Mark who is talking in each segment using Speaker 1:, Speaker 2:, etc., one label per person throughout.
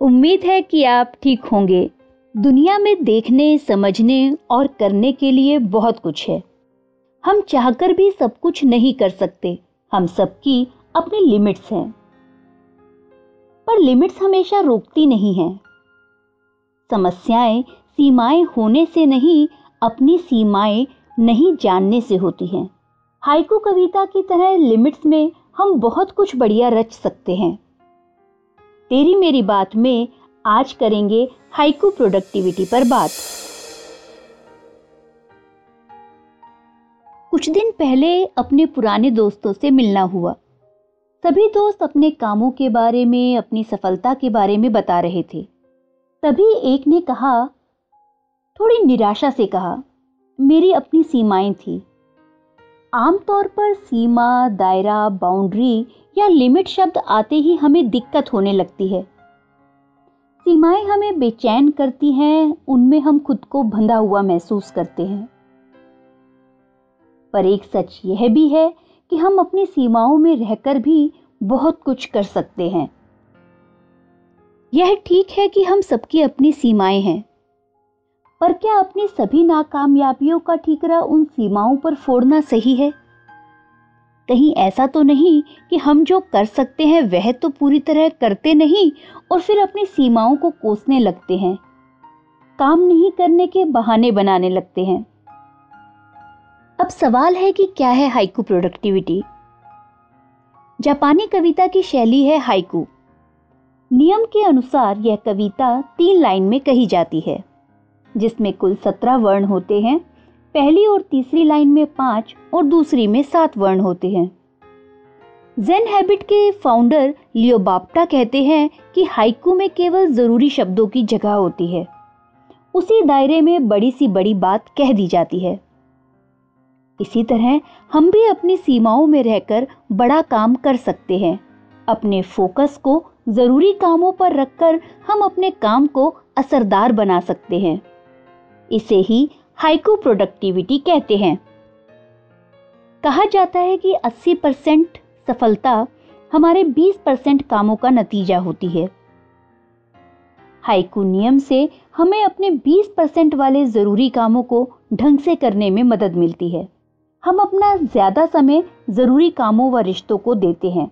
Speaker 1: उम्मीद है कि आप ठीक होंगे। दुनिया में देखने, समझने और करने के लिए बहुत कुछ है। हम चाहकर भी सब कुछ नहीं कर सकते। हम सबकी अपनी लिमिट्स हैं। पर लिमिट्स हमेशा रोकती नहीं हैं। समस्याएँ सीमाएँ होने से नहीं, अपनी सीमाएँ नहीं जानने से होती हैं। हाइकू कविता की तरह लिमिट्स में हम बहुत कुछ बढ़िया रच सकते हैं। तेरी मेरी बात में आज करेंगे हाइकू प्रोडक्टिविटी पर बात। कुछ दिन पहले अपने पुराने दोस्तों से मिलना हुआ। सभी दोस्त अपने कामों के बारे में, अपनी सफलता के बारे में बता रहे थे। तभी एक ने कहा, थोड़ी निराशा से कहा, मेरी अपनी सीमाएँ थी। आमतौर पर सीमा, दायरा, बाउंड्री या लिमिट शब्द आते ही हमें दिक्कत होने लगती है। सीमाएँ हमें बेचैन करती हैं, उनमें हम खुद को बंधा हुआ महसूस करते हैं। पर एक सच यह भी है कि हम अपनी सीमाओं में रहकर भी बहुत कुछ कर सकते हैं। यह ठीक है कि हम सबकी अपनी सीमाएँ हैं। पर क्या अपनी सभी नाकामयाबियों का ठीकरा उन सीमाओं पर फोड़ना सही है? कहीं ऐसा तो नहीं कि हम जो कर सकते हैं, वह तो पूरी तरह करते नहीं और फिर अपनी सीमाओं को कोसने लगते हैं। काम नहीं करने के बहाने बनाने लगते हैं। अब सवाल है कि क्या है हाइकू प्रोडक्टिविटी? जापानी कविता की शैली है हाइकू। नियम के अनुसार यह कविता तीन लाइन में कही जाती है। जिसमें कुल सत्रह वर्ण होते हैं। पहली और तीसरी लाइन में पाँच और दूसरी में सात वर्ण होते हैं। जेन हैबिट के फाउंडर लियो बाप्टा कहते हैं कि हाइकू में केवल ज़रूरी शब्दों की जगह होती है। उसी दायरे में बड़ी सी बड़ी बात कह दी जाती है। इसी तरह हम भी अपनी सीमाओं में रहकर बड़ा काम कर सकते हैं। अपने फोकस को ज़रूरी कामों पर रखकर हम अपने काम को असरदार बना सकते हैं। इसे ही हाइको प्रोडक्टिविटी कहते हैं। कहा जाता है कि 80 परसेंट सफलता हमारे 20 परसेंट कामों का नतीजा होती है। हाइकू नियम से हमें अपने 20 परसेंट वाले ज़रूरी कामों को ढंग से करने में मदद मिलती है। हम अपना ज़्यादा समय ज़रूरी कामों व रिश्तों को देते हैं।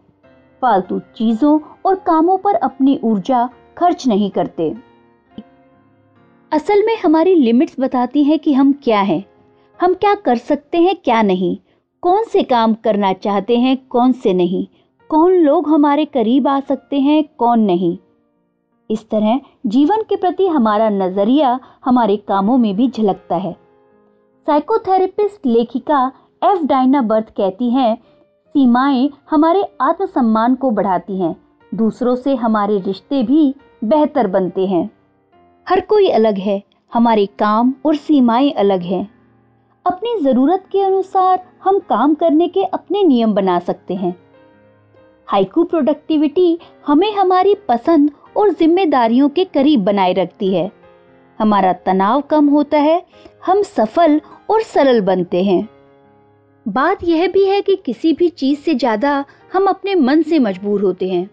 Speaker 1: फालतू चीज़ों और कामों पर अपनी ऊर्जा खर्च नहीं करते। असल में हमारी लिमिट्स बताती हैं कि हम क्या हैं। हम क्या कर सकते हैं, क्या नहीं। कौन से काम करना चाहते हैं, कौन से नहीं। कौन लोग हमारे करीब आ सकते हैं, कौन नहीं। इस तरह जीवन के प्रति हमारा नज़रिया हमारे कामों में भी झलकता है। साइकोथेरेपिस्ट लेखिका एफ़ डाइना बर्थ कहती हैं, सीमाएँ हमारे आत्मसम्मान को बढ़ाती हैं, दूसरों से हमारे रिश्ते भी बेहतर बनते हैं। हर कोई अलग है, हमारे काम और सीमाएँ अलग हैं। अपनी ज़रूरत के अनुसार हम काम करने के अपने नियम बना सकते हैं। हाइकू प्रोडक्टिविटी हमें हमारी पसंद और जिम्मेदारियों के करीब बनाए रखती है। हमारा तनाव कम होता है, हम सफल और सरल बनते हैं। बात यह भी है कि किसी भी चीज़ से ज़्यादा हम अपने मन से मजबूर होते हैं।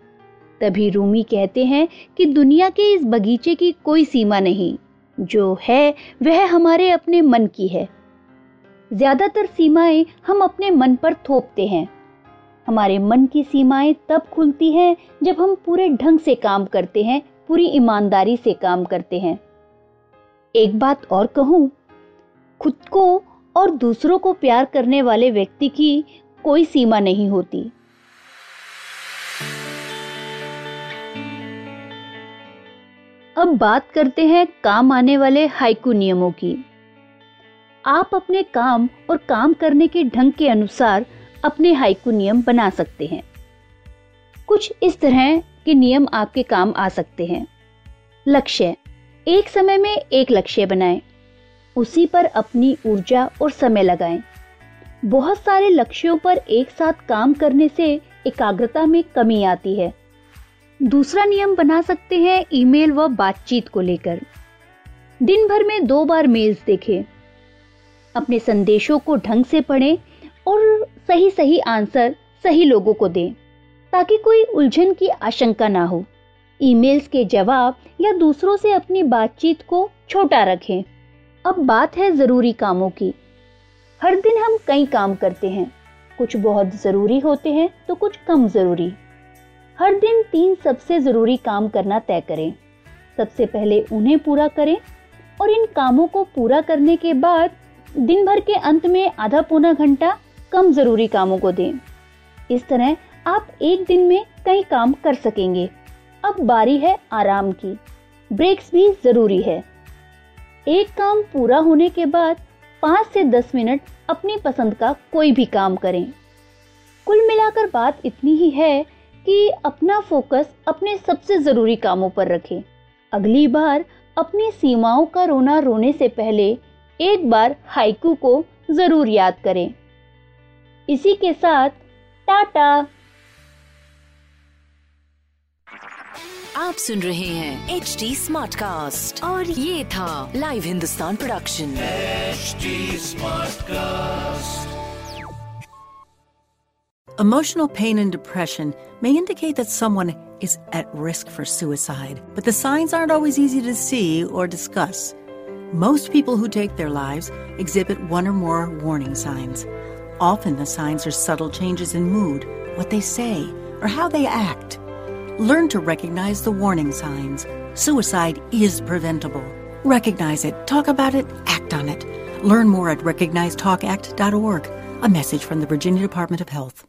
Speaker 1: तभी रूमी कहते हैं कि दुनिया के इस बगीचे की कोई सीमा नहीं। जो है, वह हमारे अपने मन की है। ज़्यादातर सीमाएँ हम अपने मन पर थोपते हैं। हमारे मन की सीमाएँ तब खुलती हैं जब हम पूरे ढंग से काम करते हैं, पूरी ईमानदारी से काम करते हैं। एक बात और कहूँ, खुद को और दूसरों को प्यार करने वाले व्यक्ति की कोई सीमा नहीं होती। अब बात करते हैं काम आने वाले हाइकू नियमों की। आप अपने काम और काम करने के ढंग के अनुसार अपने हाइकू नियम बना सकते हैं। कुछ इस तरह के नियम आपके काम आ सकते हैं। लक्ष्य, एक समय में एक लक्ष्य बनाएँ, उसी पर अपनी ऊर्जा और समय लगाएँ। बहुत सारे लक्ष्यों पर एक साथ काम करने से एकाग्रता में कमी आती है। दूसरा नियम बना सकते हैं ईमेल व बातचीत को लेकर। दिन भर में दो बार मेल्स देखें। अपने संदेशों को ढंग से पढ़ें और सही सही आंसर सही लोगों को दें, ताकि कोई उलझन की आशंका ना हो। ईमेल्स के जवाब या दूसरों से अपनी बातचीत को छोटा रखें। अब बात है ज़रूरी कामों की। हर दिन हम कई काम करते हैं। कुछ बहुत ज़रूरी होते हैं तो कुछ कम ज़रूरी। हर दिन तीन सबसे ज़रूरी काम करना तय करें। सबसे पहले उन्हें पूरा करें और इन कामों को पूरा करने के बाद दिन भर के अंत में आधा पौना घंटा कम ज़रूरी कामों को दें। इस तरह आप एक दिन में कई काम कर सकेंगे। अब बारी है आराम की। ब्रेक्स भी ज़रूरी है। एक काम पूरा होने के बाद पाँच से दस मिनट अपनी पसंद का कोई भी काम करें। कुल मिलाकर बात इतनी ही है कि अपना फोकस अपने सबसे ज़रूरी कामों पर रखें। अगली बार अपनी सीमाओं का रोना रोने से पहले एक बार हाइकू को ज़रूर याद करें। इसी के साथ टाटा!
Speaker 2: आप सुन रहे हैं एच डी स्मार्ट कास्ट और ये था Live Hindustan production smart cast
Speaker 3: Emotional pain and depression may indicate that someone is at risk for suicide, but the signs aren't always easy to see or discuss. Most people who take their lives exhibit one or more warning signs. Often the signs are subtle changes in mood, what they say, or how they act. Learn to recognize the warning signs. Suicide is preventable. Recognize it, talk about it, act on it. Learn more at recognizetalkact.org. A message from the Virginia Department of Health.